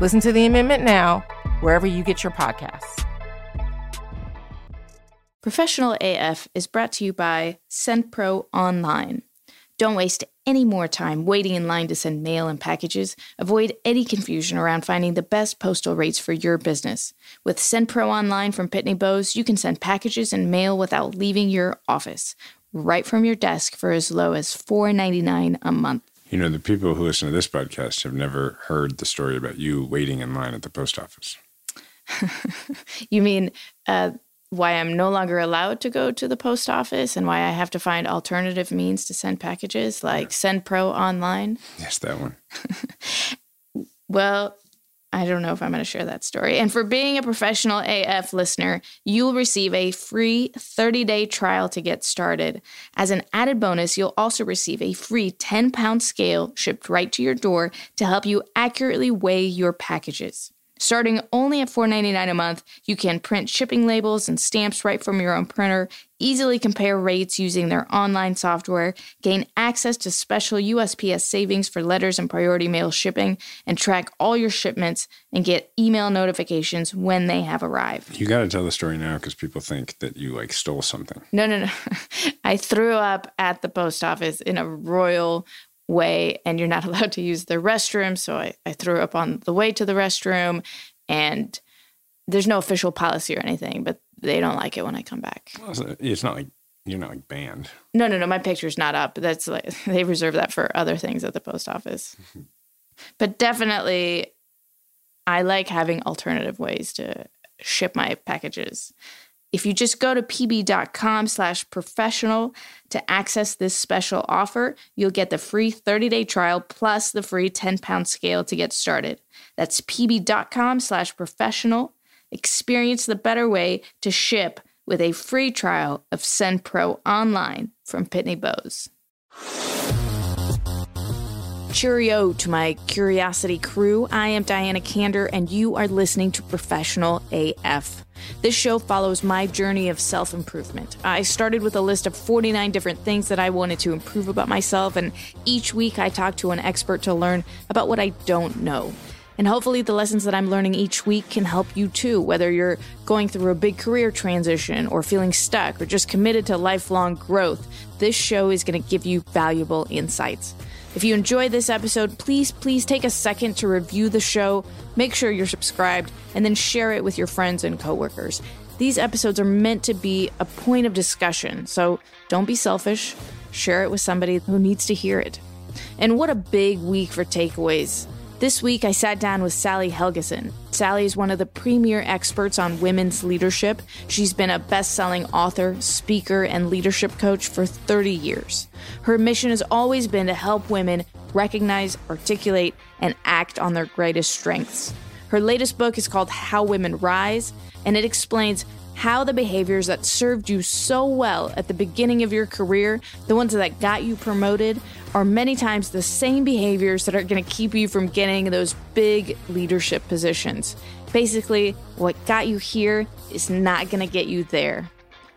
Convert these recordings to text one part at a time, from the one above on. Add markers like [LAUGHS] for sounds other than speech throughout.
Listen to the amendment now, wherever you get your podcasts. Professional AF is brought to you by SendPro Online. Don't waste any more time waiting in line to send mail and packages. Avoid any confusion around finding the best postal rates for your business. With SendPro Online from Pitney Bowes, you can send packages and mail without leaving your office, right from your desk for as low as $4.99 a month. You know, the people who listen to this podcast have never heard the story about you waiting in line at the post office. [LAUGHS] you mean uh, why I'm no longer allowed to go to the post office and why I have to find alternative means to send packages like yeah. SendPro Online? Yes, that one. [LAUGHS] well, I don't know if I'm going to share that story. And for being a professional AF listener, you'll receive a free 30 day trial to get started. As an added bonus, you'll also receive a free 10 pound scale shipped right to your door to help you accurately weigh your packages. Starting only at $4.99 a month, you can print shipping labels and stamps right from your own printer, easily compare rates using their online software, gain access to special USPS savings for letters and priority mail shipping, and track all your shipments and get email notifications when they have arrived. You got to tell the story now because people think that you like stole something. No, no, no. [LAUGHS] I threw up at the post office in a royal way and you're not [LAUGHS] allowed to use the restroom. So I, I threw up on the way to the restroom and there's no official policy or anything, but they don't like it when I come back. Well, it's uh, not like you're not like banned. No, no, no. My picture's not up. That's like [LAUGHS] they reserve that for other things at the post office. [LAUGHS] but definitely, I like having alternative ways to ship my packages. If you just go to pb.com slash professional to access this special offer, you'll get the free 30-day trial plus the free 10-pound scale to get started. That's pb.com slash professional. Experience the better way to ship with a free trial of SendPro online from Pitney Bowes. Cheerio to my curiosity crew. I am Diana Kander, and you are listening to Professional AF. This show follows my journey of self improvement. I started with a list of 49 different things that I wanted to improve about myself, and each week I talk to an expert to learn about what I don't know. And hopefully, the lessons that I'm learning each week can help you too, whether you're going through a big career transition or feeling stuck or just committed to lifelong growth. This show is going to give you valuable insights. If you enjoyed this episode, please, please take a second to review the show, make sure you're subscribed, and then share it with your friends and coworkers. These episodes are meant to be a point of discussion, so don't be selfish. Share it with somebody who needs to hear it. And what a big week for takeaways. This week, I sat down with Sally Helgesen. Sally is one of the premier experts on women's leadership. She's been a best selling author, speaker, and leadership coach for 30 years. Her mission has always been to help women recognize, articulate, and act on their greatest strengths. Her latest book is called How Women Rise, and it explains how the behaviors that served you so well at the beginning of your career, the ones that got you promoted, are many times the same behaviors that are going to keep you from getting those big leadership positions. Basically, what got you here is not going to get you there.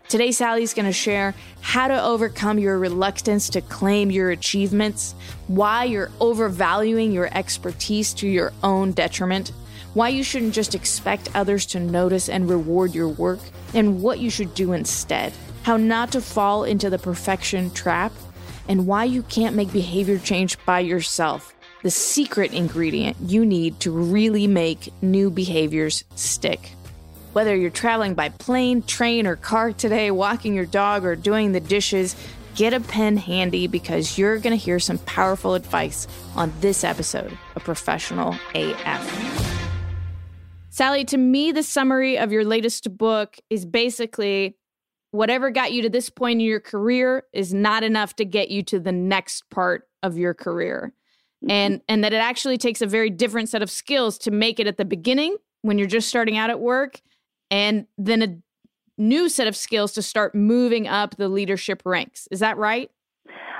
Today, Sally's going to share how to overcome your reluctance to claim your achievements, why you're overvaluing your expertise to your own detriment why you shouldn't just expect others to notice and reward your work, and what you should do instead, how not to fall into the perfection trap, and why you can't make behavior change by yourself. The secret ingredient you need to really make new behaviors stick. Whether you're traveling by plane, train, or car today, walking your dog, or doing the dishes, get a pen handy because you're going to hear some powerful advice on this episode of Professional AF. Sally, to me, the summary of your latest book is basically whatever got you to this point in your career is not enough to get you to the next part of your career. Mm-hmm. And and that it actually takes a very different set of skills to make it at the beginning when you're just starting out at work, and then a new set of skills to start moving up the leadership ranks. Is that right?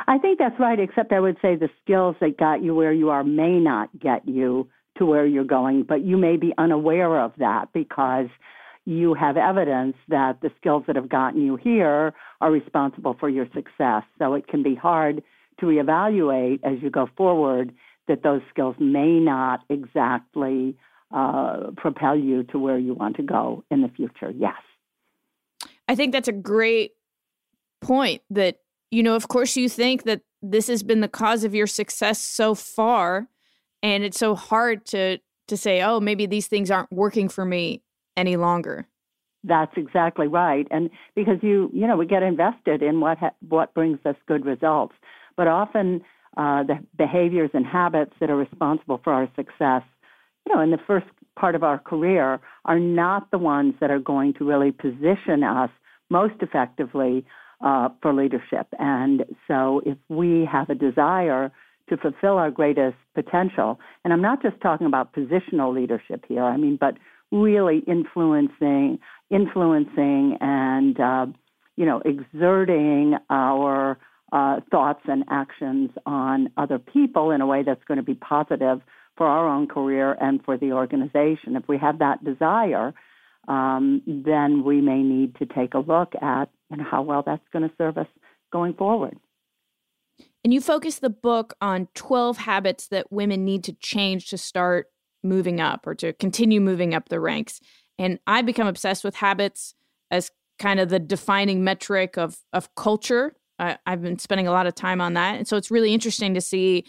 I think that's right, except I would say the skills that got you where you are may not get you to where you're going, but you may be unaware of that because you have evidence that the skills that have gotten you here are responsible for your success. So it can be hard to reevaluate as you go forward that those skills may not exactly uh, propel you to where you want to go in the future. Yes. I think that's a great point that, you know, of course, you think that this has been the cause of your success so far. And it's so hard to to say, oh, maybe these things aren't working for me any longer. That's exactly right. And because you, you know, we get invested in what ha- what brings us good results, but often uh, the behaviors and habits that are responsible for our success, you know, in the first part of our career, are not the ones that are going to really position us most effectively uh, for leadership. And so, if we have a desire to fulfill our greatest potential, and I'm not just talking about positional leadership here, I mean, but really influencing, influencing, and uh, you know, exerting our uh, thoughts and actions on other people in a way that's going to be positive for our own career and for the organization. If we have that desire, um, then we may need to take a look at know, how well that's going to serve us going forward. And you focus the book on 12 habits that women need to change to start moving up or to continue moving up the ranks. And I've become obsessed with habits as kind of the defining metric of of culture. I've been spending a lot of time on that, and so it's really interesting to see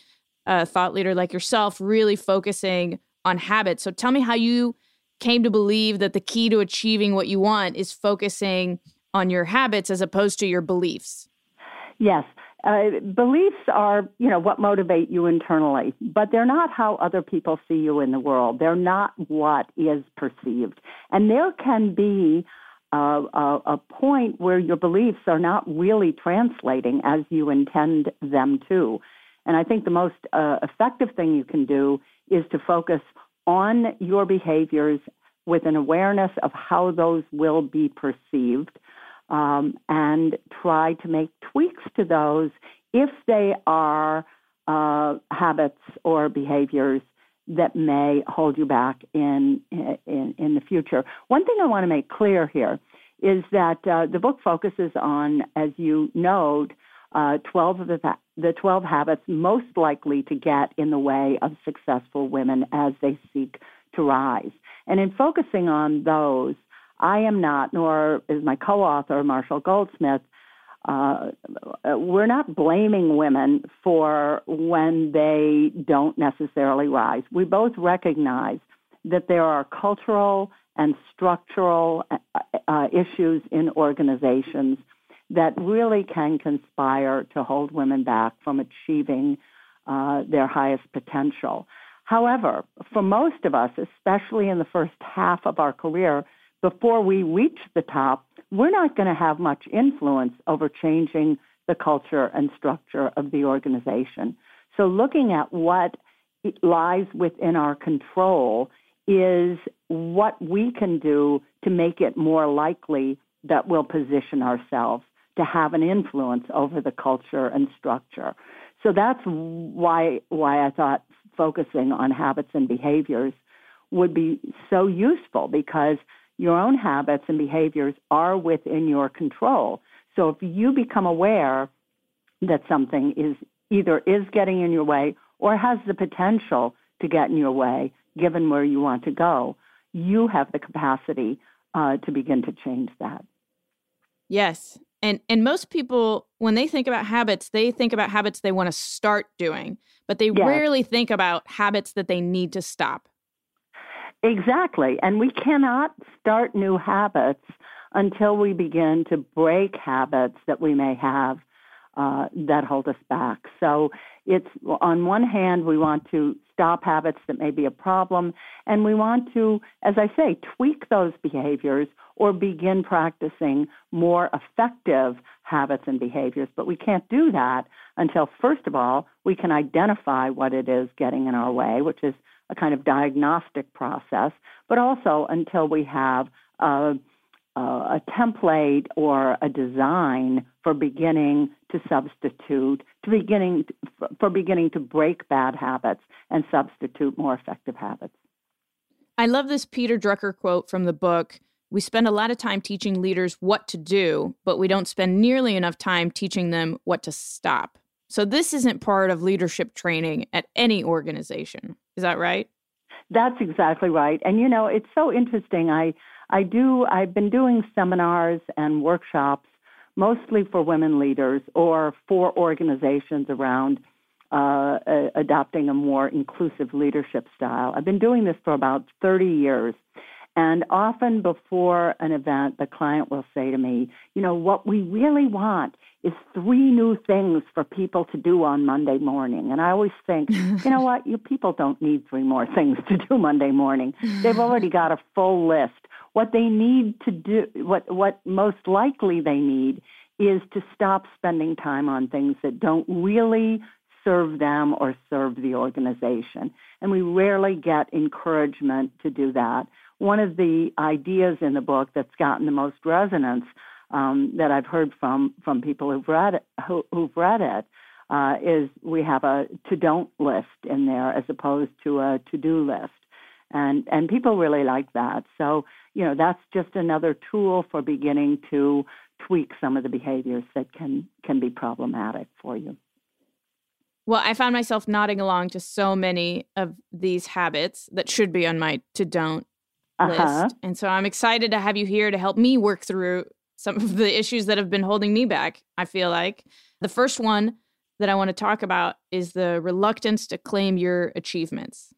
a thought leader like yourself really focusing on habits. So tell me how you came to believe that the key to achieving what you want is focusing on your habits as opposed to your beliefs. Yes. Uh, beliefs are, you know, what motivate you internally, but they're not how other people see you in the world. They're not what is perceived. And there can be uh, a, a point where your beliefs are not really translating as you intend them to. And I think the most uh, effective thing you can do is to focus on your behaviors with an awareness of how those will be perceived um, and try to make tweaks to those if they are uh, habits or behaviors that may hold you back in, in, in the future. One thing I want to make clear here is that uh, the book focuses on, as you note, uh, 12 of the, the 12 habits most likely to get in the way of successful women as they seek to rise. And in focusing on those, I am not, nor is my co-author Marshall Goldsmith. Uh, we're not blaming women for when they don't necessarily rise. We both recognize that there are cultural and structural uh, uh, issues in organizations that really can conspire to hold women back from achieving uh, their highest potential. However, for most of us, especially in the first half of our career, before we reach the top, we're not going to have much influence over changing the culture and structure of the organization. So, looking at what lies within our control is what we can do to make it more likely that we'll position ourselves to have an influence over the culture and structure. So that's why why I thought focusing on habits and behaviors would be so useful because your own habits and behaviors are within your control. So if you become aware that something is either is getting in your way or has the potential to get in your way, given where you want to go, you have the capacity uh, to begin to change that. Yes. And and most people when they think about habits, they think about habits they want to start doing, but they yes. rarely think about habits that they need to stop. Exactly. And we cannot start new habits until we begin to break habits that we may have uh, that hold us back. So it's on one hand, we want to stop habits that may be a problem, and we want to, as I say, tweak those behaviors or begin practicing more effective habits and behaviors. But we can't do that until, first of all, we can identify what it is getting in our way, which is a kind of diagnostic process, but also until we have a, a template or a design for beginning to substitute, to beginning for beginning to break bad habits and substitute more effective habits. I love this Peter Drucker quote from the book. We spend a lot of time teaching leaders what to do, but we don't spend nearly enough time teaching them what to stop. So, this isn't part of leadership training at any organization. Is that right? That's exactly right. And you know, it's so interesting. I I do I've been doing seminars and workshops mostly for women leaders or for organizations around uh, adopting a more inclusive leadership style. I've been doing this for about 30 years. And often before an event, the client will say to me, you know, what we really want is three new things for people to do on Monday morning. And I always think, [LAUGHS] you know what, you people don't need three more [LAUGHS] things to do Monday morning. They've already got a full list. What they need to do, what, what most likely they need is to stop spending time on things that don't really serve them or serve the organization. And we rarely get encouragement to do that. One of the ideas in the book that's gotten the most resonance um, that I've heard from from people who've read it, who, have read it uh, is we have a to don't list in there as opposed to a to do list, and and people really like that. So you know that's just another tool for beginning to tweak some of the behaviors that can can be problematic for you. Well, I found myself nodding along to so many of these habits that should be on my to don't uh-huh. list. And so I'm excited to have you here to help me work through some of the issues that have been holding me back, I feel like. The first one that I want to talk about is the reluctance to claim your achievements.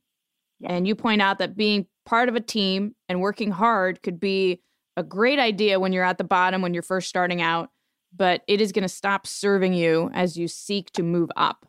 And you point out that being part of a team and working hard could be a great idea when you're at the bottom, when you're first starting out, but it is going to stop serving you as you seek to move up.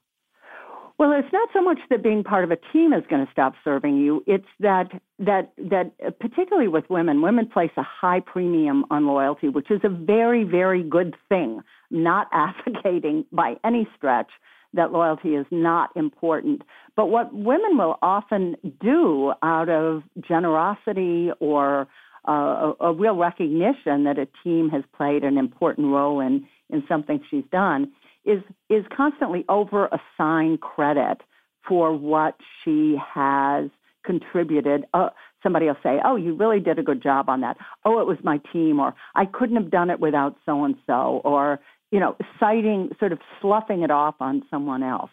Well, it's not so much that being part of a team is going to stop serving you. It's that that that uh, particularly with women, women place a high premium on loyalty, which is a very very good thing. Not [LAUGHS] advocating by any stretch that loyalty is not important. But what women will often do out of generosity or uh, a, a real recognition that a team has played an important role in in something she's done is is constantly over assign credit for what she has contributed. Uh, somebody will say, "Oh, you really did a good job on that." Oh, it was my team, or I couldn't have done it without so and so, or you know, citing sort of sloughing it off on someone else.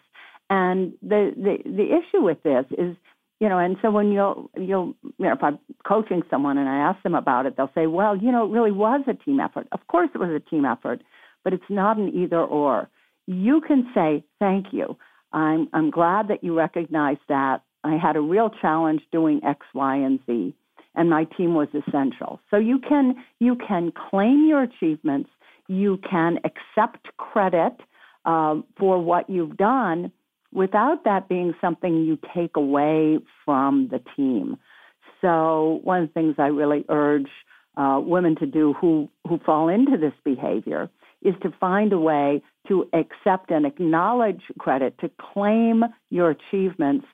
And the the the issue with this is, you know, and so when you'll you'll you know, if I'm coaching someone and I ask them about it, they'll say, "Well, you know, it really was a team effort. Of course, it was a team effort, but it's not an either or." You can say, Thank you. I'm, I'm glad that you recognize that. I had a real challenge doing X, Y, and Z, and my team was essential. So you can, you can claim your achievements, you can accept credit um, for what you've done without that being something you take away from the team. So one of the things I really urge uh, women to do who, who fall into this behavior is to find a way to accept and acknowledge credit, to claim your achievements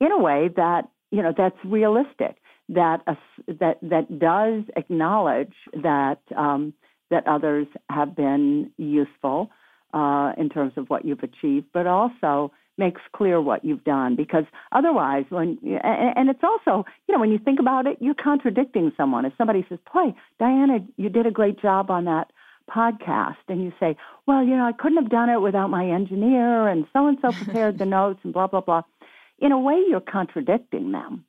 in a way that you know that's realistic, that uh, that that does acknowledge that um, that others have been useful uh, in terms of what you've achieved, but also makes clear what you've done. Because otherwise when and it's also you know when you think about it you're contradicting someone. If somebody says boy diana you did a great job on that podcast and you say, well, you know, I couldn't have done it without my engineer and so and so prepared the notes and blah, blah, blah. In a way, you're contradicting them.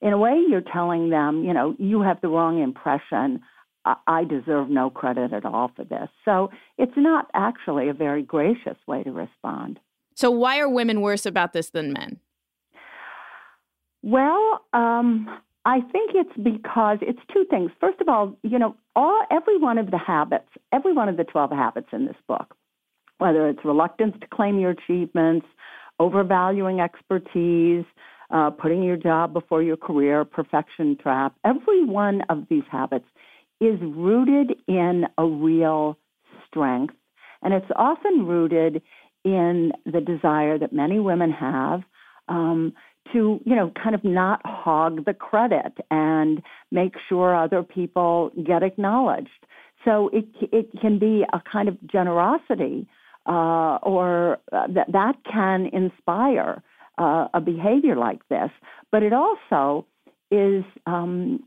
In a way, you're telling them, you know, you have the wrong impression. I deserve no credit at all for this. So it's not actually a very gracious way to respond. So, why are women worse about this than men? Well, um, I think it's because it's two things. First of all, you know, all every one of the habits, every one of the 12 habits in this book, whether it's reluctance to claim your achievements, overvaluing expertise, uh, putting your job before your career, perfection trap, every one of these habits is rooted in a real strength. And it's often rooted in the desire that many women have um, to, you know, kind of not hog the credit and make sure other people get acknowledged. So it it can be a kind of generosity, uh, or uh, that that can inspire uh, a behavior like this. But it also is. Um,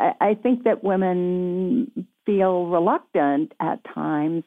I, I think that women feel reluctant at times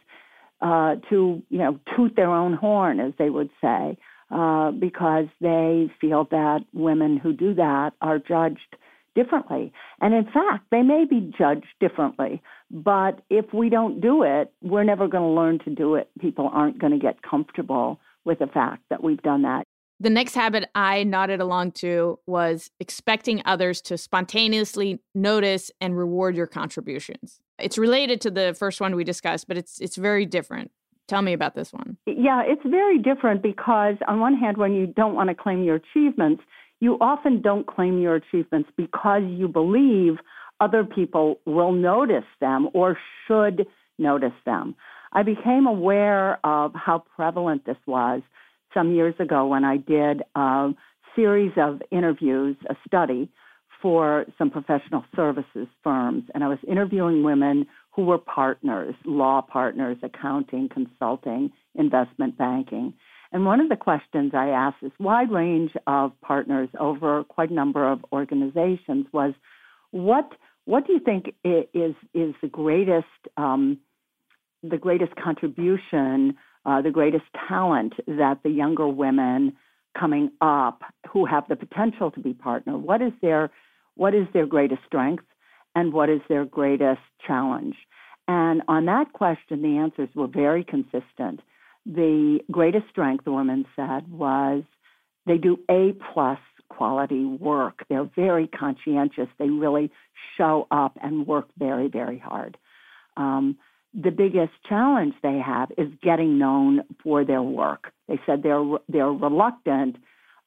uh, to, you know, toot their own horn, as they would say, uh, because they feel that women who do that are judged differently. And in fact, they may be judged differently, but if we don't do it, we're never going to learn to do it. People aren't going to get comfortable with the fact that we've done that. The next habit I nodded along to was expecting others to spontaneously notice and reward your contributions. It's related to the first one we discussed, but it's it's very different. Tell me about this one. Yeah, it's very different because on one hand when you don't want to claim your achievements, you often don't claim your achievements because you believe other people will notice them or should notice them. I became aware of how prevalent this was some years ago when I did a series of interviews, a study for some professional services firms. And I was interviewing women who were partners, law partners, accounting, consulting, investment banking. And one of the questions I asked this wide range of partners over quite a number of organizations was, what what do you think is is the greatest um, the greatest contribution uh, the greatest talent that the younger women coming up who have the potential to be partner, what is their what is their greatest strength and what is their greatest challenge? And on that question, the answers were very consistent. The greatest strength, the women said, was they do A plus quality work. They're very conscientious. They really show up and work very, very hard. Um, the biggest challenge they have is getting known for their work. They said they're they're reluctant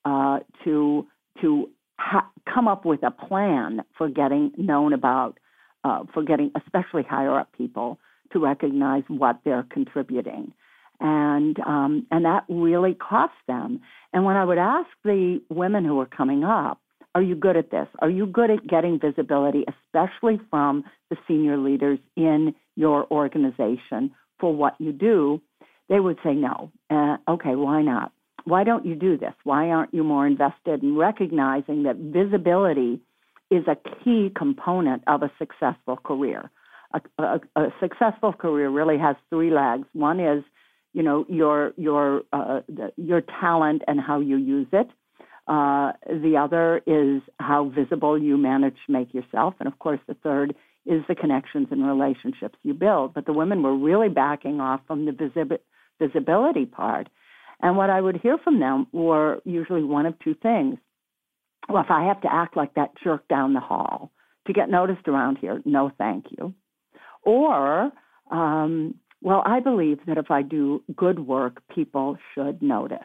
uh, to to ha- come up with a plan for getting known about uh, for getting especially higher up people to recognize what they're contributing, and um, and that really costs them. And when I would ask the women who were coming up, are you good at this? Are you good at getting visibility, especially from the senior leaders in your organization for what you do? They would say no. Uh, okay, why not? Why don't you do this? Why aren't you more invested in recognizing that visibility is a key component of a successful career? A, a, a successful career really has three legs. One is, you know, your your uh, the, your talent and how you use it. Uh, the other is how visible you manage to make yourself. And of course, the third is the connections and relationships you build. But the women were really backing off from the visi- visibility part. And what I would hear from them were usually one of two things. Well, if I have to act like that jerk down the hall to get noticed around here, no thank you. Or, um, well, I believe that if I do good work, people should notice.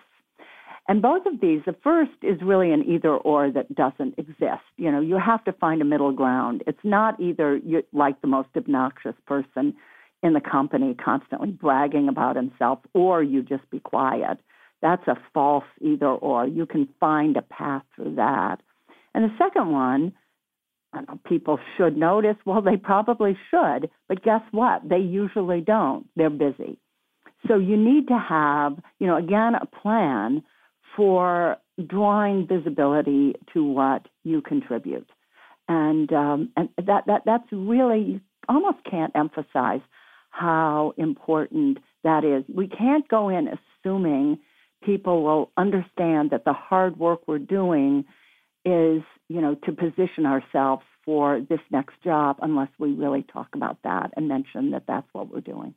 And both of these, the first is really an either or that doesn't exist. You know, you have to find a middle ground. It's not either you like the most obnoxious person in the company constantly bragging about himself or you just be quiet. That's a false either or. You can find a path through that. And the second one, people should notice. Well, they probably should, but guess what? They usually don't. They're busy. So you need to have, you know, again, a plan for drawing visibility to what you contribute. And, um, and that, that, that's really, you almost can't emphasize how important that is. We can't go in assuming people will understand that the hard work we're doing is, you know, to position ourselves for this next job unless we really talk about that and mention that that's what we're doing.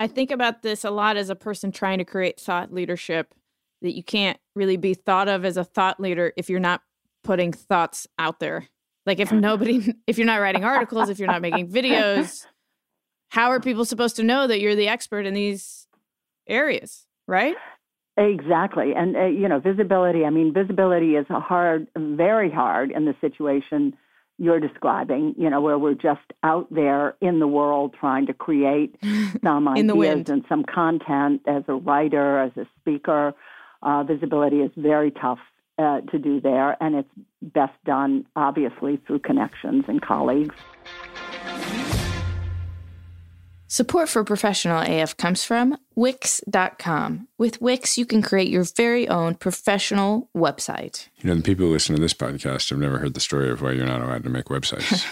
I think about this a lot as a person trying to create thought leadership that you can't really be thought of as a thought leader if you're not putting thoughts out there. Like if [LAUGHS] nobody if you're not writing articles, if you're not making [LAUGHS] videos, how are people supposed to know that you're the expert in these areas, right? Exactly. And uh, you know, visibility, I mean, visibility is a hard very hard in the situation you're describing, you know, where we're just out there in the world trying to create [LAUGHS] some ideas and some content as a writer, as a speaker. Uh, visibility is very tough uh, to do there, and it's best done, obviously, through connections and colleagues. Support for Professional AF comes from Wix.com. With Wix, you can create your very own professional website. You know, the people who listen to this podcast have never heard the story of why you're not allowed to make websites.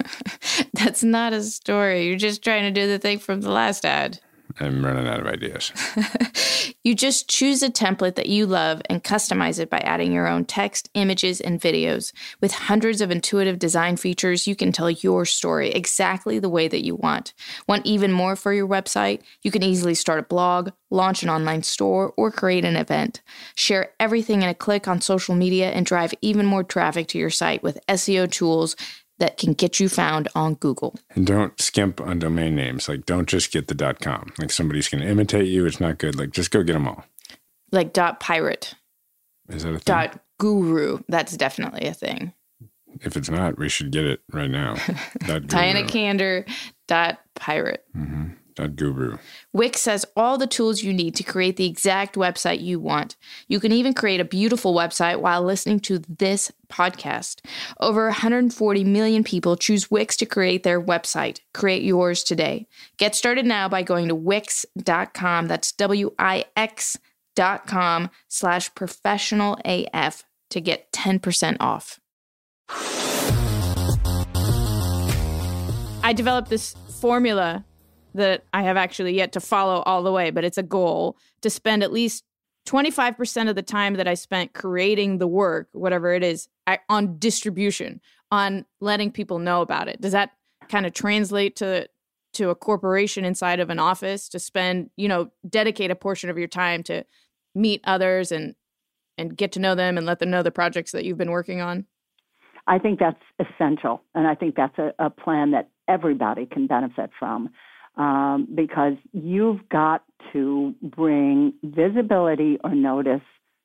[LAUGHS] That's not a story. You're just trying to do the thing from the last ad. I'm running out of ideas. [LAUGHS] you just choose a template that you love and customize it by adding your own text, images, and videos. With hundreds of intuitive design features, you can tell your story exactly the way that you want. Want even more for your website? You can easily start a blog, launch an online store, or create an event. Share everything in a click on social media and drive even more traffic to your site with SEO tools that can get you found on Google. And don't skimp on domain names. Like, don't just get the .com. Like, somebody's going to imitate you. It's not good. Like, just go get them all. Like dot .pirate. Is that a thing? Dot .guru. That's definitely a thing. If it's not, we should get it right now. [LAUGHS] Diana Kander dot pirate. Mm-hmm guru. Wix has all the tools you need to create the exact website you want. You can even create a beautiful website while listening to this podcast. Over 140 million people choose Wix to create their website. Create yours today. Get started now by going to wix.com. That's W I X dot com slash professional AF to get 10% off. I developed this formula that I have actually yet to follow all the way, but it's a goal to spend at least 25% of the time that I spent creating the work, whatever it is, on distribution, on letting people know about it. Does that kind of translate to to a corporation inside of an office to spend, you know, dedicate a portion of your time to meet others and and get to know them and let them know the projects that you've been working on? I think that's essential. And I think that's a, a plan that everybody can benefit from um, because you've got to bring visibility or notice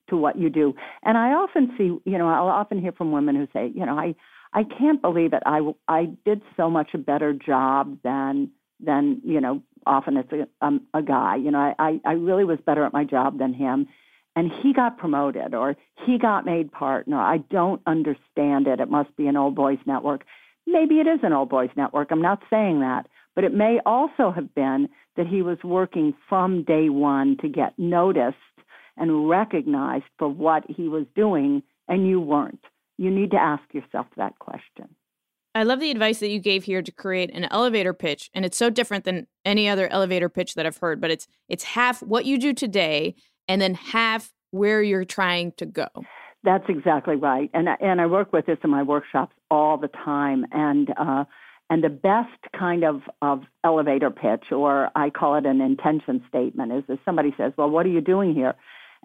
to what you do. And I often see, you know, I'll often hear from women who say, you know, I, I can't believe it. I, I did so much a better job than, than, you know, often it's a, um, a guy, you know, I, I really was better at my job than him. And he got promoted or he got made partner. I don't understand it. It must be an old boys network. Maybe it is an old boys network. I'm not saying that. But it may also have been that he was working from day one to get noticed and recognized for what he was doing, and you weren't. You need to ask yourself that question. I love the advice that you gave here to create an elevator pitch, and it's so different than any other elevator pitch that I've heard. But it's it's half what you do today, and then half where you're trying to go. That's exactly right, and and I work with this in my workshops all the time, and uh, and the best kind of, of elevator pitch, or I call it an intention statement, is if somebody says, "Well, what are you doing here?"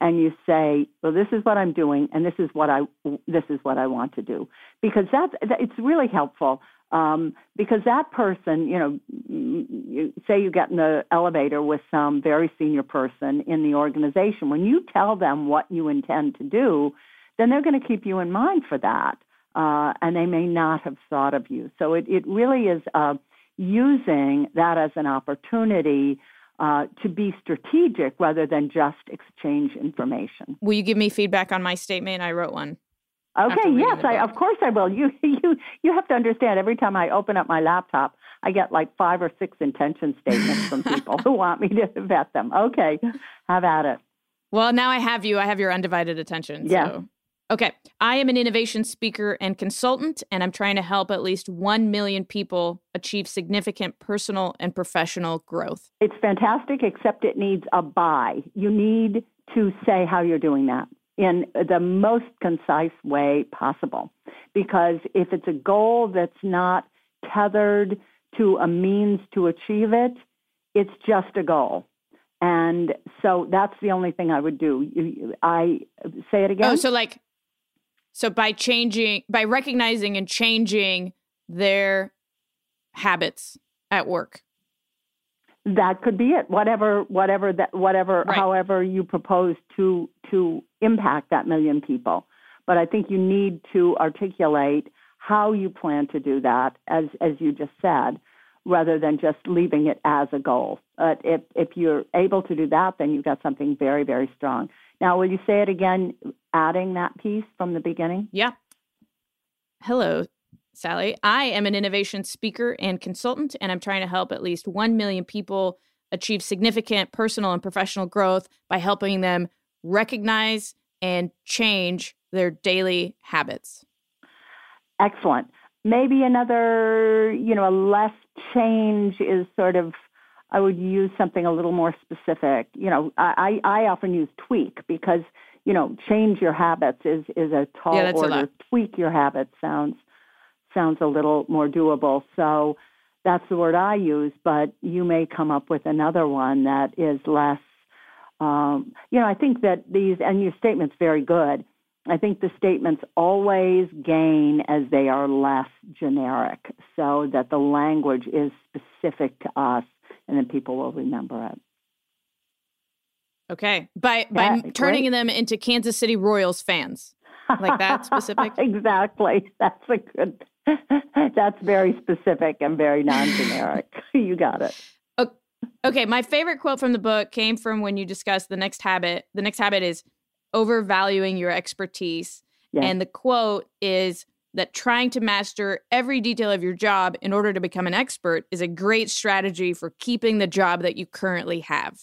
and you say, "Well, this is what I'm doing, and this is what I this is what I want to do," because that's it's really helpful. Um, because that person, you know, you, say you get in the elevator with some very senior person in the organization. When you tell them what you intend to do, then they're going to keep you in mind for that uh, and they may not have thought of you. So it, it really is uh, using that as an opportunity uh, to be strategic rather than just exchange information. Will you give me feedback on my statement? I wrote one. Okay, yes, I, of course I will. [LAUGHS] You you you have to understand. Every time I open up my laptop, I get like five or six intention statements from [LAUGHS] people who want me to vet them. Okay, have at it. Well, now I have you. I have your undivided attention. Yeah. So. Okay. I am an innovation speaker and consultant, and I'm trying to help at least 1 million people achieve significant personal and professional growth. It's fantastic, except it needs a by. You need to say how you're doing that in the most concise way possible. Because if it's a goal that's not tethered to a means to achieve it, it's just a goal. And so that's the only thing I would do. I say it oh, again. Oh, so like so by changing, by recognizing and changing their habits at work. That could be it. Whatever, whatever that, whatever, right. however you propose to to impact that million people. But I think you need to articulate how you plan to do that, as as you just said, rather than just leaving it as a goal. But if if you're able to do that, then you've got something very very strong. Now, will you say it again, adding that piece from the beginning? Yeah. Hello, Sally. I am an innovation speaker and consultant, and I'm trying to help at least 1 million people achieve significant personal and professional growth by helping them recognize and change their daily habits. Excellent. Maybe another, you know, a less change is sort of, I would use something a little more specific. You know, I, I often use tweak because, you know, change your habits is, is a tall yeah, order. A tweak your habits sounds sounds a little more doable. So that's the word I use, but you may come up with another one that is less. Um, you know, I think that these, and your statement's very good. I think the statements always gain as they are less generic, so that the language is specific to us, and then people will remember it. Okay, by by turning them into Kansas City Royals fans, like that specific. [LAUGHS] exactly, that's a good. [LAUGHS] that's very specific and very non-generic. [LAUGHS] you got it. Okay, my favorite quote from the book came from when you discussed the next habit. The next habit is overvaluing your expertise. Yes. And the quote is that trying to master every detail of your job in order to become an expert is a great strategy for keeping the job that you currently have.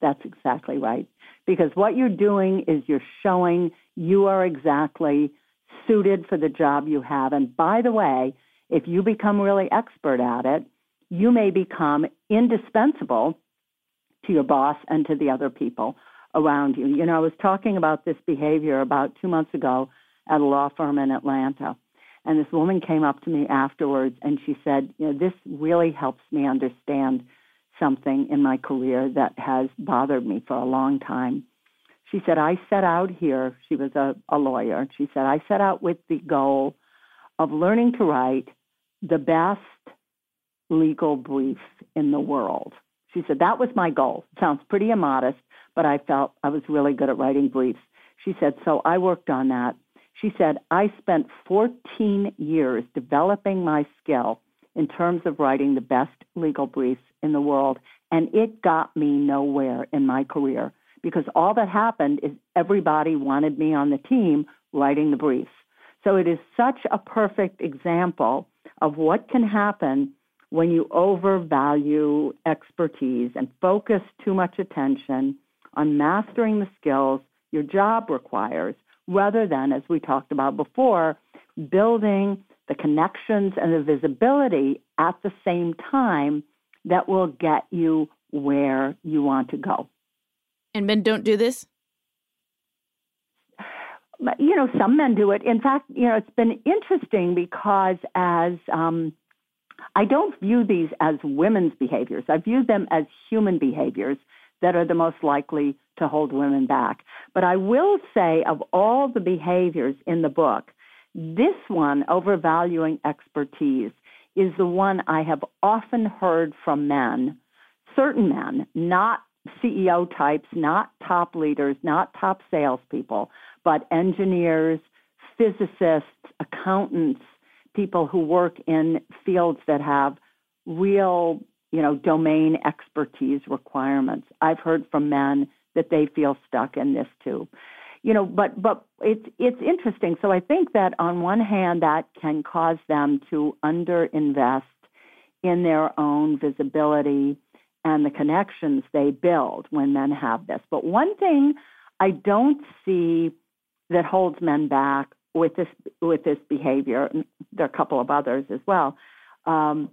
That's exactly right. Because what you're doing is you're showing you are exactly suited for the job you have. And by the way, if you become really expert at it, you may become indispensable to your boss and to the other people around you. You know, I was talking about this behavior about two months ago at a law firm in Atlanta. And this woman came up to me afterwards and she said, You know, this really helps me understand something in my career that has bothered me for a long time. She said, I set out here, she was a, a lawyer, she said, I set out with the goal of learning to write the best legal brief in the world. She said, that was my goal. Sounds pretty immodest, but I felt I was really good at writing briefs. She said, so I worked on that. She said, I spent 14 years developing my skill in terms of writing the best legal briefs in the world, and it got me nowhere in my career because all that happened is everybody wanted me on the team writing the briefs. So it is such a perfect example of what can happen when you overvalue expertise and focus too much attention on mastering the skills your job requires rather than, as we talked about before, building the connections and the visibility at the same time that will get you where you want to go. And men don't do this? You know, some men do it. In fact, you know, it's been interesting because as um, I don't view these as women's behaviors, I view them as human behaviors that are the most likely to hold women back. But I will say, of all the behaviors in the book, this one, overvaluing expertise, is the one I have often heard from men, certain men, not CEO types, not top leaders, not top salespeople, but engineers, physicists, accountants, people who work in fields that have real you know, domain expertise requirements. I've heard from men that they feel stuck in this too. You know, but but it's it's interesting. So I think that on one hand that can cause them to underinvest in their own visibility and the connections they build when men have this. But one thing I don't see that holds men back with this with this behavior, there are a couple of others as well, um,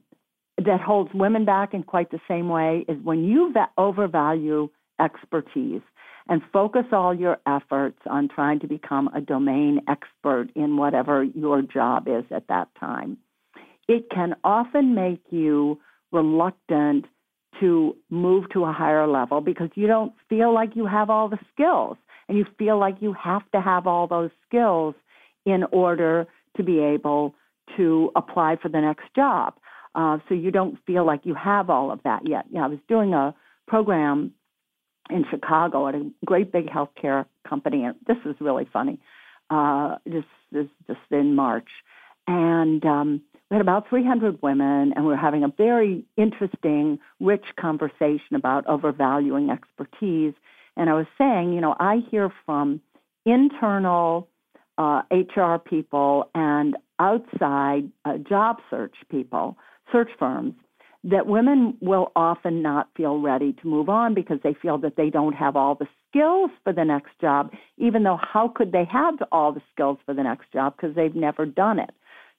that holds women back in quite the same way is when you va- overvalue expertise and focus all your efforts on trying to become a domain expert in whatever your job is at that time. It can often make you reluctant to move to a higher level because you don't feel like you have all the skills and you feel like you have to have all those skills in order to be able to apply for the next job. Uh, so you don't feel like you have all of that yet. Yeah, I was doing a program in Chicago at a great big healthcare company, and this was really funny. Uh, this is just in March, and um, we had about 300 women, and we were having a very interesting, rich conversation about overvaluing expertise. And I was saying, you know, I hear from internal uh, HR people and outside uh, job search people, search firms, that women will often not feel ready to move on because they feel that they don't have all the skills for the next job, even though how could they have all the skills for the next job because they've never done it.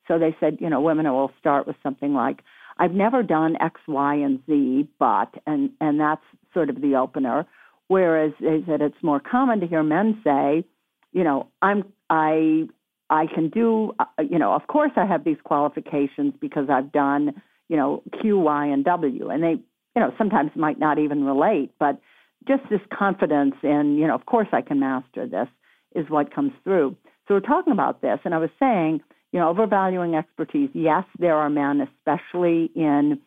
So they said, you know, women will start with something like, I've never done X, Y, and Z, but, and, and that's sort of the opener. Whereas they said it's more common to hear men say, you know, I'm, I, I can do, uh, you know, of course I have these qualifications because I've done, you know, Q, Y, and W. And they, you know, sometimes might not even relate, but just this confidence in, you know, of course I can master this is what comes through. So we're talking about this, and I was saying, you know, overvaluing expertise. Yes, there are men, especially in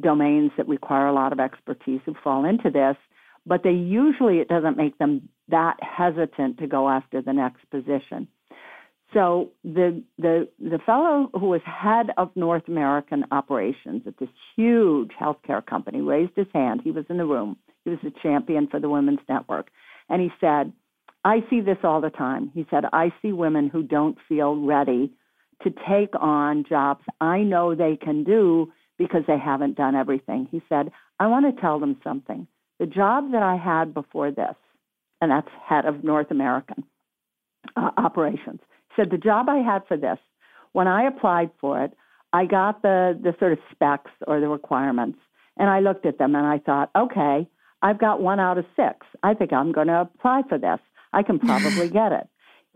domains that require a lot of expertise, who fall into this, but they usually it doesn't make them that hesitant to go after the next position. So the the the fellow who was head of North American operations at this huge healthcare company raised his hand. He was in the room. He was the champion for the Women's Network, and he said, "I see this all the time." He said, "I see women who don't feel ready to take on jobs I know they can do because they haven't done everything." He said, "I want to tell them something. The job that I had before this, and that's head of North American uh, operations." Said the job I had for this, when I applied for it, I got the the sort of specs or the requirements, and I looked at them and I thought, okay, I've got one out of six. I think I'm going to apply for this. I can [LAUGHS] probably get it.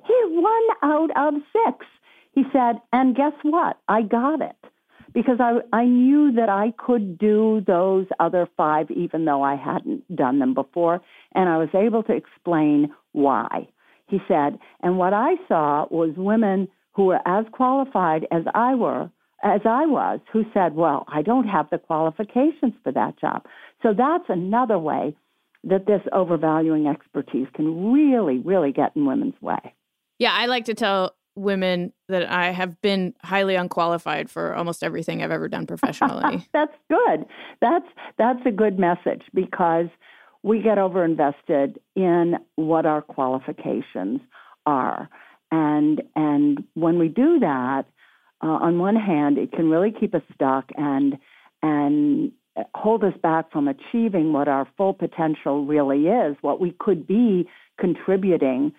He one out of six. He said, and guess what? I got it because I I knew that I could do those other five even though I hadn't done them before, and I was able to explain why he said. And what I saw was women who were as qualified as I were, as I was, who said, "Well, I don't have the qualifications for that job." So that's another way that this overvaluing expertise can really, really get in women's way. Yeah, I like to tell women that I have been highly unqualified for almost everything I've ever done professionally. [LAUGHS] that's good. That's that's a good message because we get overinvested in what our qualifications are. And, and when we do that, uh, on one hand, it can really keep us stuck and, and hold us back from achieving what our full potential really is, what we could be contributing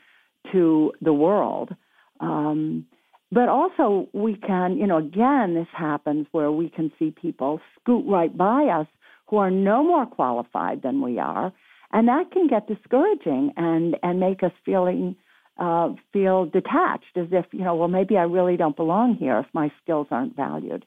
to the world. Um, but also, we can, you know, again, this happens where we can see people scoot right by us who are no more qualified than we are, and that can get discouraging and and make us feeling uh, feel detached, as if you know, well, maybe I really don't belong here if my skills aren't valued.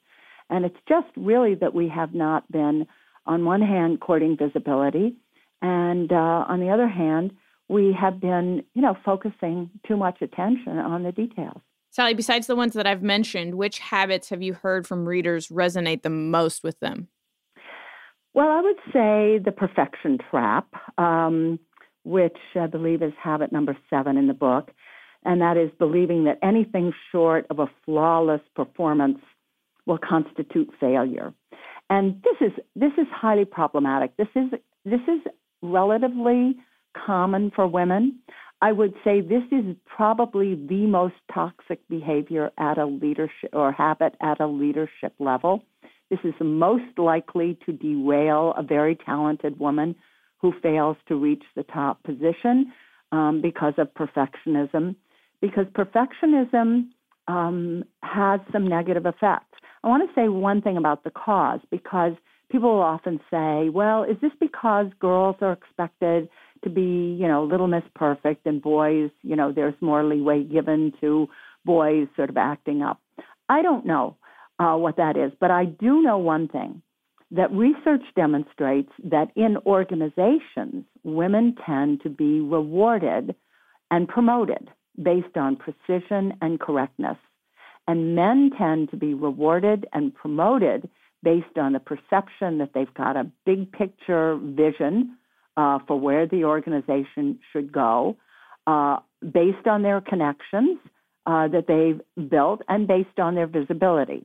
And it's just really that we have not been, on one hand, courting visibility, and uh, on the other hand, we have been, you know, focusing too much attention on the details. Sally, besides the ones that I've mentioned, which habits have you heard from readers resonate the most with them? Well, I would say the perfection trap, um, which I believe is habit number seven in the book, and that is believing that anything short of a flawless performance will constitute failure. And this is this is highly problematic. This is this is relatively common for women. I would say this is probably the most toxic behavior at a leadership or habit at a leadership level. This is most likely to derail a very talented woman who fails to reach the top position um, because of perfectionism. Because perfectionism um, has some negative effects. I want to say one thing about the cause because people will often say, well, is this because girls are expected to be, you know, little miss perfect and boys, you know, there's more leeway given to boys sort of acting up? I don't know uh, what that is. But I do know one thing that research demonstrates that in organizations, women tend to be rewarded and promoted based on precision and correctness. And men tend to be rewarded and promoted based on the perception that they've got a big picture vision uh, for where the organization should go, uh, based on their connections uh, that they've built, and based on their visibility.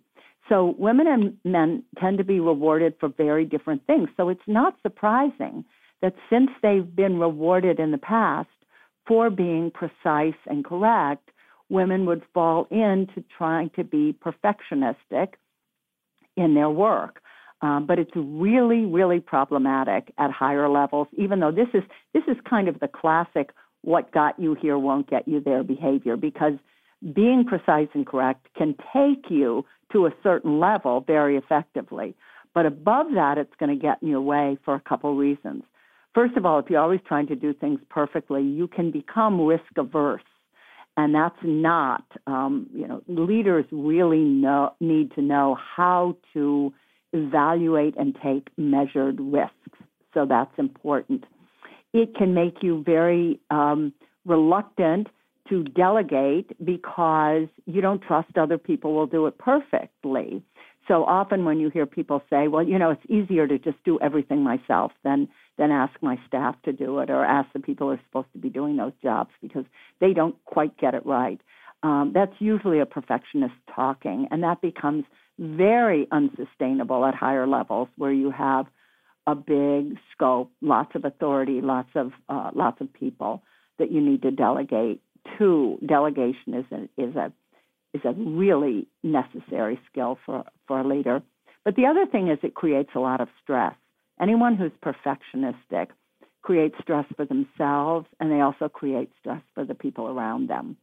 So women and men tend to be rewarded for very different things. So it's not surprising that since they've been rewarded in the past for being precise and correct, women would fall into trying to be perfectionistic in their work. Um, but it's really, really problematic at higher levels. Even though this is this is kind of the classic "what got you here won't get you there" behavior, because being precise and correct can take you to a certain level very effectively. But above that, it's going to get in your way for a couple reasons. First of all, if you're always trying to do things perfectly, you can become risk averse. And that's not, um, you know, leaders really know, need to know how to evaluate and take measured risks. So that's important. It can make you very um, reluctant to delegate because you don't trust other people will do it perfectly. So often when you hear people say, well, you know, it's easier to just do everything myself than than ask my staff to do it or ask the people who are supposed to be doing those jobs because they don't quite get it right. Um, that's usually a perfectionist talking, and that becomes very unsustainable at higher levels where you have a big scope, lots of authority, lots of uh, lots of people that you need to delegate to. Delegation is a, is a is a really necessary skill for, for a leader. But the other thing is it creates a lot of stress. Anyone who's perfectionistic creates stress for themselves and they also create stress for the people around them.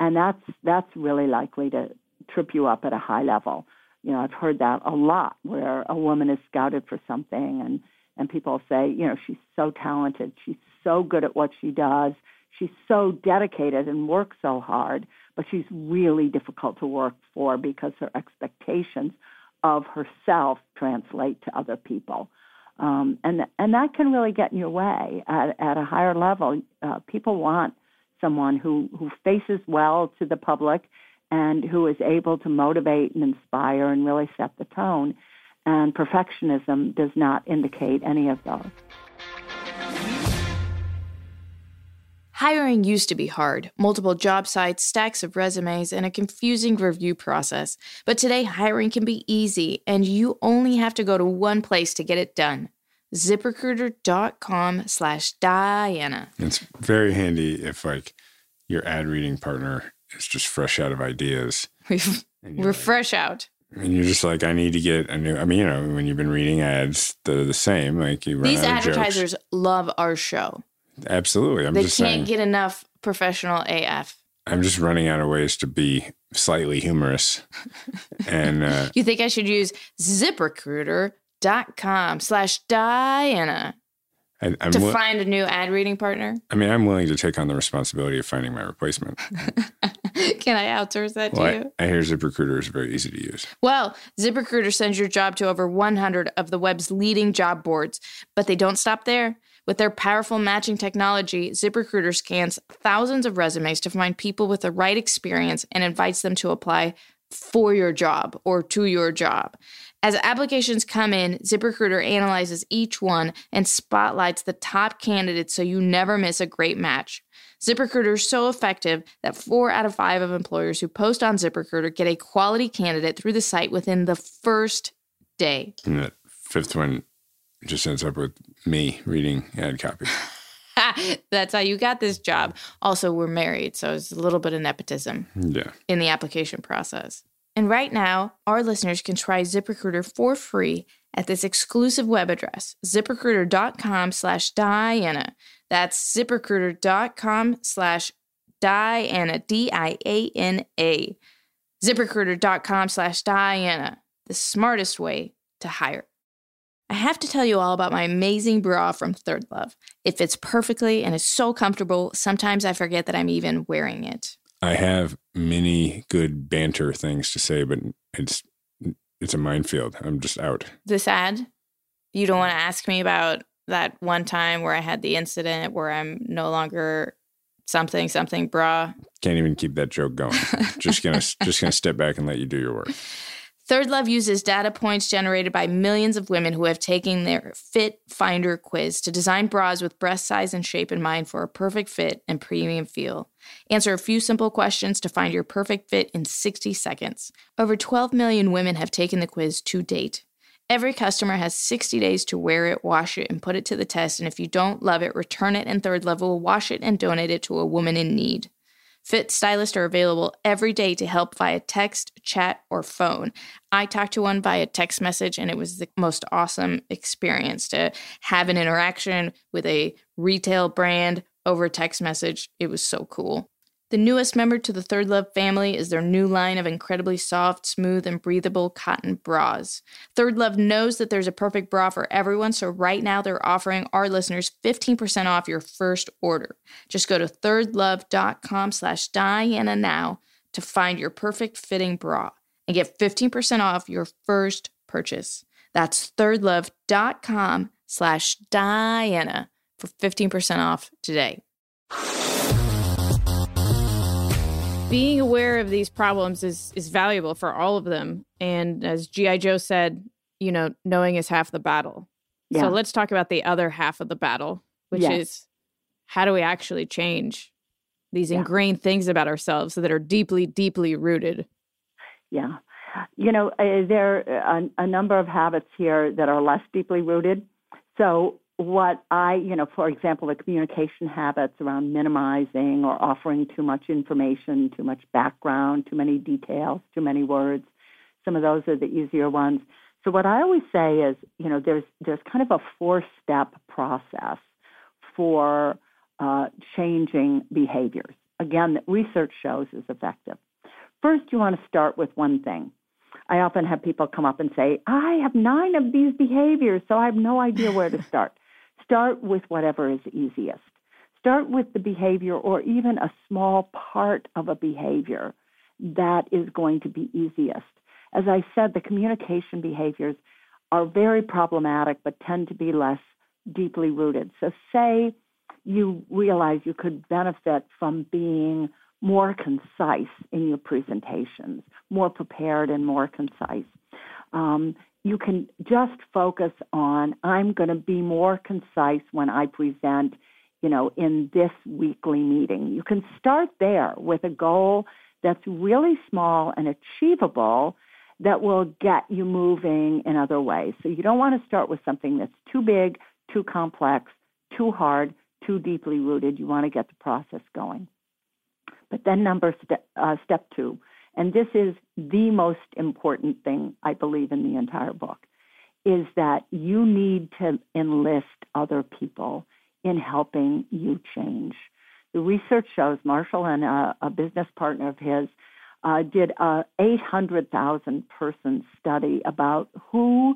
And that's that's really likely to trip you up at a high level. You know, I've heard that a lot where a woman is scouted for something and and people say, you know, she's so talented, she's so good at what she does, she's so dedicated and works so hard, but she's really difficult to work for because her expectations of herself translate to other people. Um, and and that can really get in your way at, at a higher level. Uh, people want someone who who faces well to the public and who is able to motivate and inspire and really set the tone. And perfectionism does not indicate any of those. Hiring used to be hard multiple job sites, stacks of resumes, and a confusing review process. But today, hiring can be easy, and you only have to go to one place to get it done ziprecruiter.com slash Diana. It's very handy if, like, your ad reading partner is just fresh out of ideas. [LAUGHS] We're like, fresh out. And you're just like, I need to get a new. I mean, you know, when you've been reading ads, they're the same. Like you, these advertisers love our show. Absolutely. I'm they just can't saying, get enough professional AF. I'm just running out of ways to be slightly humorous. and uh, [LAUGHS] you think I should use ziprecruiter.com slash Diana I, I'm to wi- find a new ad reading partner? I mean, I'm willing to take on the responsibility of finding my replacement. [LAUGHS] Can I outsource that well, to you? I, I hear ZipRecruiter is very easy to use. Well, ZipRecruiter sends your job to over 100 of the web's leading job boards, but they don't stop there. With their powerful matching technology, ZipRecruiter scans thousands of resumes to find people with the right experience and invites them to apply for your job or to your job. As applications come in, ZipRecruiter analyzes each one and spotlights the top candidates so you never miss a great match. ZipRecruiter is so effective that four out of five of employers who post on ZipRecruiter get a quality candidate through the site within the first day. And the fifth one just ends up with me reading ad copy. [LAUGHS] That's how you got this job. Also, we're married, so it's a little bit of nepotism yeah. in the application process. And right now, our listeners can try ZipRecruiter for free at this exclusive web address, ziprecruiter.com slash Diana. That's ziprecruiter.com slash Diana, D-I-A-N-A. ZipRecruiter.com slash Diana, the smartest way to hire. I have to tell you all about my amazing bra from Third Love. It fits perfectly and is so comfortable, sometimes I forget that I'm even wearing it. I have many good banter things to say, but it's it's a minefield. I'm just out. This ad, you don't mm. want to ask me about that one time where I had the incident where I'm no longer something something bra. Can't even keep that joke going. just gonna [LAUGHS] just gonna step back and let you do your work. Third Love uses data points generated by millions of women who have taken their Fit Finder quiz to design bras with breast size and shape in mind for a perfect fit and premium feel. Answer a few simple questions to find your perfect fit in 60 seconds. Over 12 million women have taken the quiz to date. Every customer has 60 days to wear it, wash it, and put it to the test. And if you don't love it, return it, and Third Love will wash it and donate it to a woman in need. Fit stylists are available every day to help via text, chat, or phone. I talked to one via text message, and it was the most awesome experience to have an interaction with a retail brand over text message. It was so cool. The newest member to the Third Love family is their new line of incredibly soft, smooth, and breathable cotton bras. Third Love knows that there's a perfect bra for everyone, so right now they're offering our listeners 15% off your first order. Just go to thirdlove.com slash Diana now to find your perfect fitting bra and get 15% off your first purchase. That's thirdlove.com slash Diana for 15% off today. Being aware of these problems is is valuable for all of them. And as GI Joe said, you know, knowing is half the battle. Yeah. So let's talk about the other half of the battle, which yes. is how do we actually change these yeah. ingrained things about ourselves that are deeply, deeply rooted? Yeah. You know, uh, there are a, a number of habits here that are less deeply rooted. So what I, you know, for example, the communication habits around minimizing or offering too much information, too much background, too many details, too many words. Some of those are the easier ones. So what I always say is, you know, there's there's kind of a four-step process for uh, changing behaviors. Again, that research shows is effective. First, you want to start with one thing. I often have people come up and say, I have nine of these behaviors, so I have no idea where to start. Start with whatever is easiest. Start with the behavior or even a small part of a behavior that is going to be easiest. As I said, the communication behaviors are very problematic but tend to be less deeply rooted. So, say you realize you could benefit from being more concise in your presentations, more prepared and more concise. Um, you can just focus on I'm going to be more concise when I present, you know, in this weekly meeting. You can start there with a goal that's really small and achievable that will get you moving in other ways. So you don't want to start with something that's too big, too complex, too hard, too deeply rooted. You want to get the process going. But then number step, uh, step two, and this is the most important thing I believe in the entire book, is that you need to enlist other people in helping you change. The research shows Marshall and a, a business partner of his uh, did a 800,000 person study about who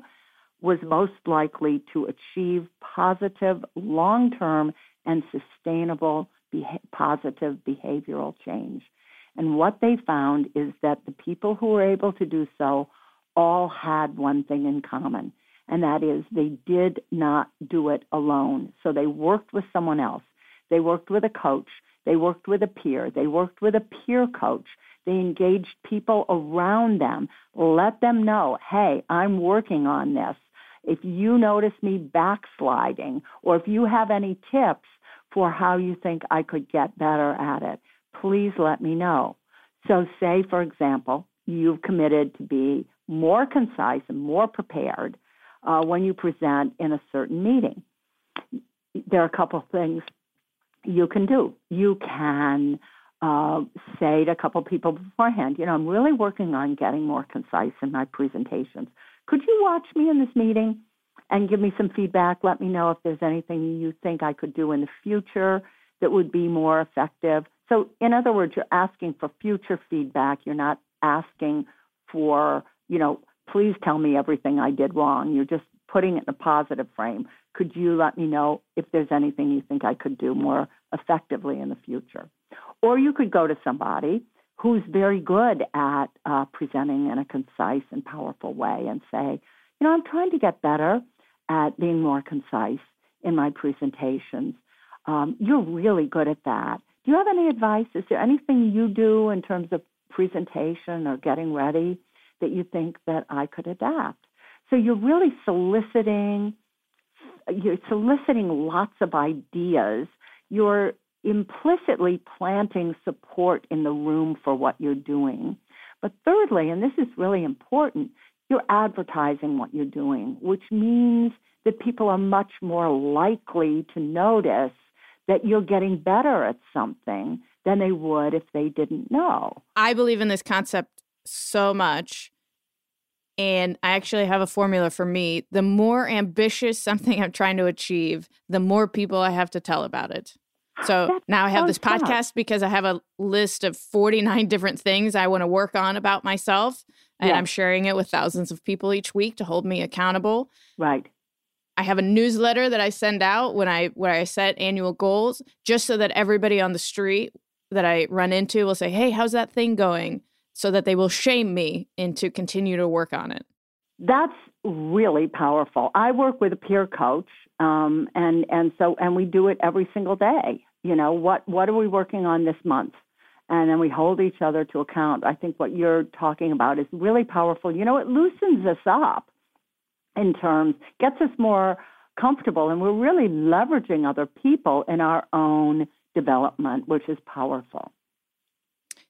was most likely to achieve positive, long term, and sustainable beha- positive behavioral change. And what they found is that the people who were able to do so all had one thing in common, and that is they did not do it alone. So they worked with someone else. They worked with a coach. They worked with a peer. They worked with a peer coach. They engaged people around them. Let them know, hey, I'm working on this. If you notice me backsliding, or if you have any tips for how you think I could get better at it, please let me know. So, say, for example, you've committed to be more concise and more prepared uh, when you present in a certain meeting. There are a couple things you can do. You can uh, say to a couple people beforehand, you know, I'm really working on getting more concise in my presentations. Could you watch me in this meeting and give me some feedback? Let me know if there's anything you think I could do in the future that would be more effective. So, in other words, you're asking for future feedback. You're not asking for, you know, please tell me everything I did wrong. You're just putting it in a positive frame. Could you let me know if there's anything you think I could do more effectively in the future? Or you could go to somebody who's very good at uh, presenting in a concise and powerful way and say, you know, I'm trying to get better at being more concise in my presentations. Um, you're really good at that. Do you have any advice? Is there anything you do in terms of presentation or getting ready that you think that I could adapt? So you're really soliciting you're soliciting lots of ideas. You're implicitly planting support in the room for what you're doing. But thirdly, and this is really important, you're advertising what you're doing, which means that people are much more likely to notice that you're getting better at something than they would if they didn't know. I believe in this concept so much. And I actually have a formula for me. The more ambitious [LAUGHS] something I'm trying to achieve, the more people I have to tell about it. So That's now I have so this podcast because I have a list of 49 different things I want to work on about myself. And Yeah. I'm sharing it with thousands of people each week to hold me accountable. Right. I have a newsletter that I send out when I where I set annual goals, just so that everybody on the street that I run into will say, "Hey, how's that thing going?" So that they will shame me into continue to work on it. That's really powerful. I work with a peer coach, um, and and so and we do it every single day. You know what what are we working on this month, and then we hold each other to account. I think what you're talking about is really powerful. You know, it loosens us up in terms, gets us more comfortable, and we're really leveraging other people in our own development, which is powerful.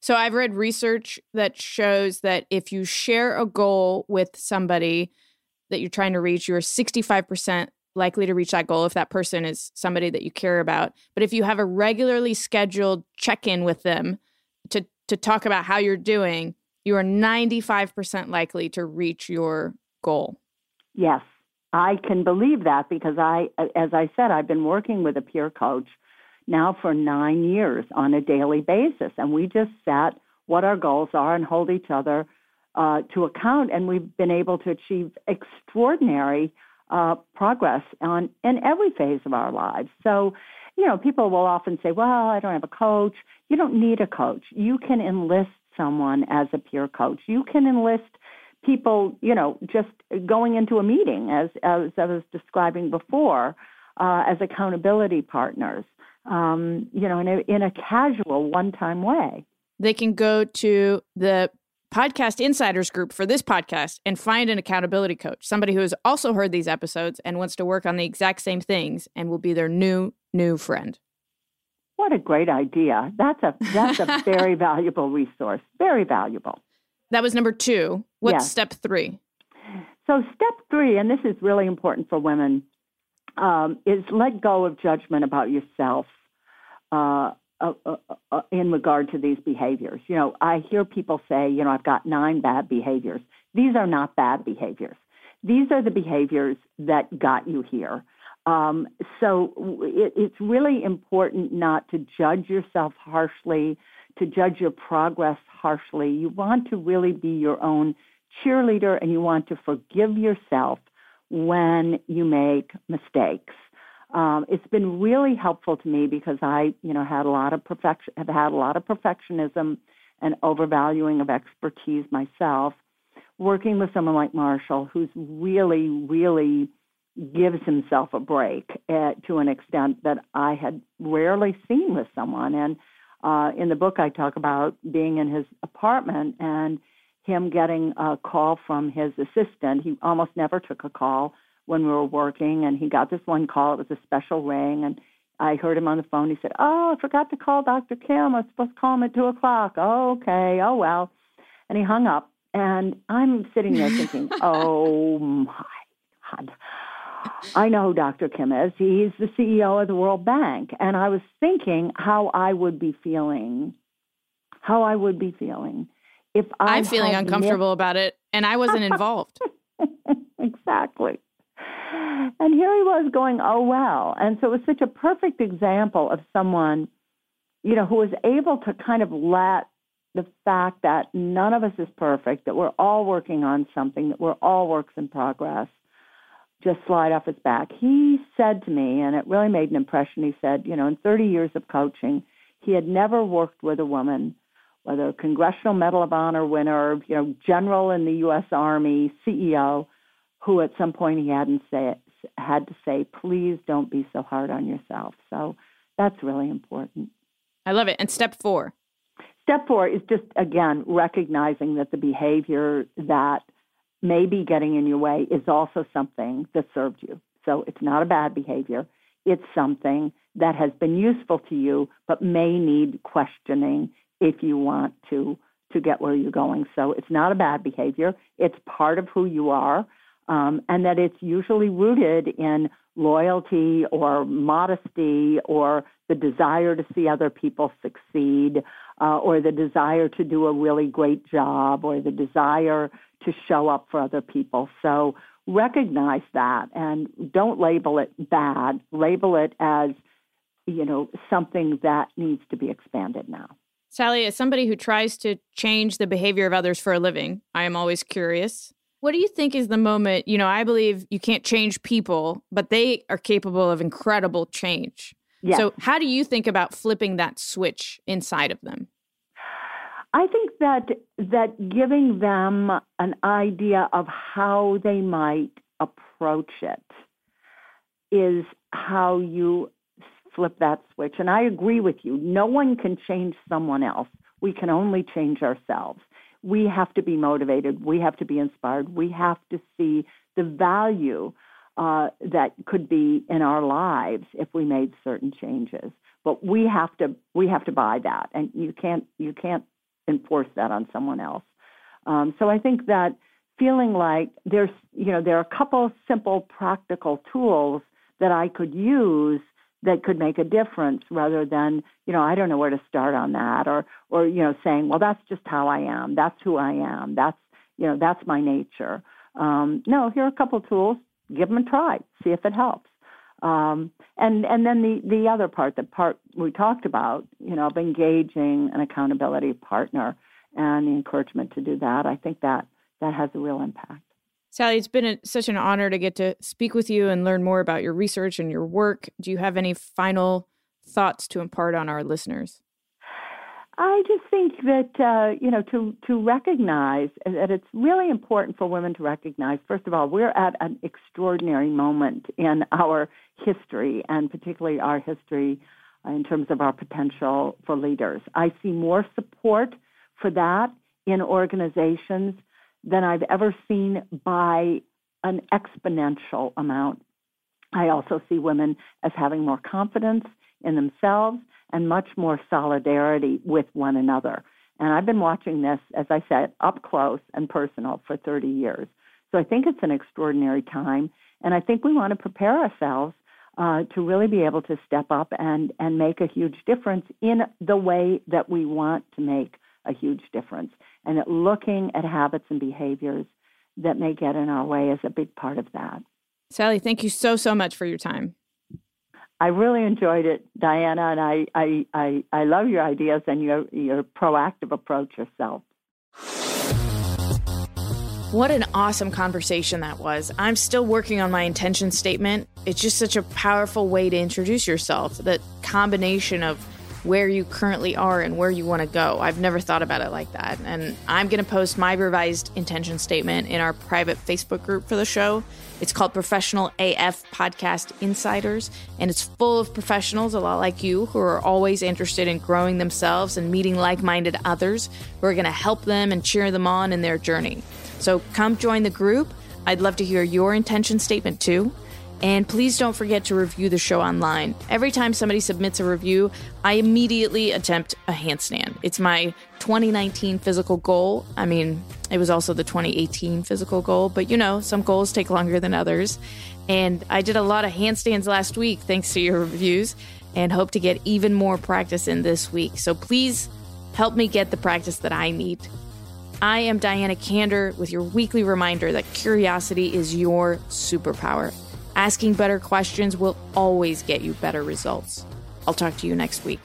So I've read research that shows that if you share a goal with somebody that you're trying to reach, you're 65% likely to reach that goal if that person is somebody that you care about. But if you have a regularly scheduled check-in with them to to talk about how you're doing, you are 95% likely to reach your goal. Yes, I can believe that because I, as I said, I've been working with a peer coach now for nine years on a daily basis, and we just set what our goals are and hold each other uh, to account, and we've been able to achieve extraordinary uh, progress on in every phase of our lives. So, you know, people will often say, "Well, I don't have a coach." You don't need a coach. You can enlist someone as a peer coach. You can enlist people, you know, just going into a meeting, as as I was describing before, uh, as accountability partners. Um, you know, in a, in a casual, one-time way. They can go to the podcast insiders group for this podcast and find an accountability coach, somebody who has also heard these episodes and wants to work on the exact same things and will be their new new friend. What a great idea! That's a that's a [LAUGHS] very valuable resource. Very valuable. That was number 2. What's Yeah. step 3? So, step three, and this is really important for women, um, is let go of judgment about yourself uh, uh, uh, uh, in regard to these behaviors. You know, I hear people say, you know, I've got nine bad behaviors. These are not bad behaviors. These are the behaviors that got you here. Um, so it, it's really important not to judge yourself harshly, to judge your progress harshly. You want to really be your own cheerleader and you want to forgive yourself when you make mistakes. Um, it's been really helpful to me because I, you know, had a lot of perfection, have had a lot of perfectionism and overvaluing of expertise myself. Working with someone like Marshall, who's really, really gives himself a break uh, to an extent that I had rarely seen with someone. And uh, in the book, I talk about being in his apartment and him getting a call from his assistant. He almost never took a call when we were working, and he got this one call. It was a special ring, and I heard him on the phone. He said, "Oh, I forgot to call Dr. Kim. I was supposed to call him at two o'clock." Oh, okay. Oh well. And he hung up, and I'm sitting there thinking, [LAUGHS] "Oh my God." I know who Dr. Kim is. He's the CEO of the World Bank. And I was thinking how I would be feeling, how I would be feeling if I I'm feeling uncomfortable about it and I wasn't involved. [LAUGHS] exactly. And here he was going, oh, well. And so it was such a perfect example of someone, you know, who was able to kind of let the fact that none of us is perfect, that we're all working on something, that we're all works in progress, just slide off his back. He said to me, and it really made an impression, he said, you know, in 30 years of coaching, he had never worked with a woman, whether a Congressional Medal of Honor winner, you know, general in the U.S. Army, CEO, who at some point he hadn't say, had to say, please don't be so hard on yourself. So that's really important. I love it. And step 4. Step four is just, again, recognizing that the behavior that may be getting in your way is also something that served you. So it's not a bad behavior. It's something that has been useful to you, but may need questioning if you want to to get where you're going. So it's not a bad behavior. It's part of who you are. Um, and that it's usually rooted in loyalty or modesty or the desire to see other people succeed uh, or the desire to do a really great job or the desire to show up for other people. So recognize that and don't label it bad. Label it as, you know, something that needs to be expanded now. Sally, as somebody who tries to change the behavior of others for a living, I am always curious. What do you think is the moment? You know, I believe you can't change people, but they are capable of incredible change. Yes. So, how do you think about flipping that switch inside of them? I think that that giving them an idea of how they might approach it is how you flip that switch. And I agree with you. No one can change someone else. We can only change ourselves. We have to be motivated. We have to be inspired. We have to see the value uh, that could be in our lives if we made certain changes. But we have to we have to buy that, and you can't you can't enforce that on someone else. Um, so I think that feeling like there's you know there are a couple simple practical tools that I could use that could make a difference rather than you know i don't know where to start on that or or you know saying well that's just how i am. That's who i am. That's you know that's my nature. Um, no here are a couple tools. Give them a try. See if it helps um, and and then the the other part the part we talked about you know of engaging an accountability partner and the encouragement to do that i think that that has a real impact Sally, it's been a, such an honor to get to speak with you and learn more about your research and your work. Do you have any final thoughts to impart on our listeners? I just think that uh, you know to to recognize that it's really important for women to recognize. First of all, we're at an extraordinary moment in our history, and particularly our history uh, in terms of our potential for leaders. I see more support for that in organizations than I've ever seen by an exponential amount. I also see women as having more confidence in themselves and much more solidarity with one another. And I've been watching this, as I said, up close and personal for 30 years. So I think it's an extraordinary time. And I think we want to prepare ourselves uh, to really be able to step up and, and make a huge difference in the way that we want to make a huge difference. And looking at habits and behaviors that may get in our way is a big part of that. Sally, thank you so, so much for your time. I really enjoyed it, Diana, and I, I, I, I love your ideas and your, your proactive approach yourself. What an awesome conversation that was. I'm still working on my intention statement. It's just such a powerful way to introduce yourself. The combination of where you currently are and where you want to go. I've never thought about it like that. And I'm going to post my revised intention statement in our private Facebook group for the show. It's called Professional AF Podcast Insiders, and it's full of professionals, a lot like you, who are always interested in growing themselves and meeting like minded others who are going to help them and cheer them on in their journey. So come join the group. I'd love to hear your intention statement too. And please don't forget to review the show online. Every time somebody submits a review, I immediately attempt a handstand. It's my 2019 physical goal. I mean, it was also the 2018 physical goal, but you know, some goals take longer than others. And I did a lot of handstands last week thanks to your reviews and hope to get even more practice in this week. So please help me get the practice that I need. I am Diana Kander with your weekly reminder that curiosity is your superpower. Asking better questions will always get you better results. I'll talk to you next week.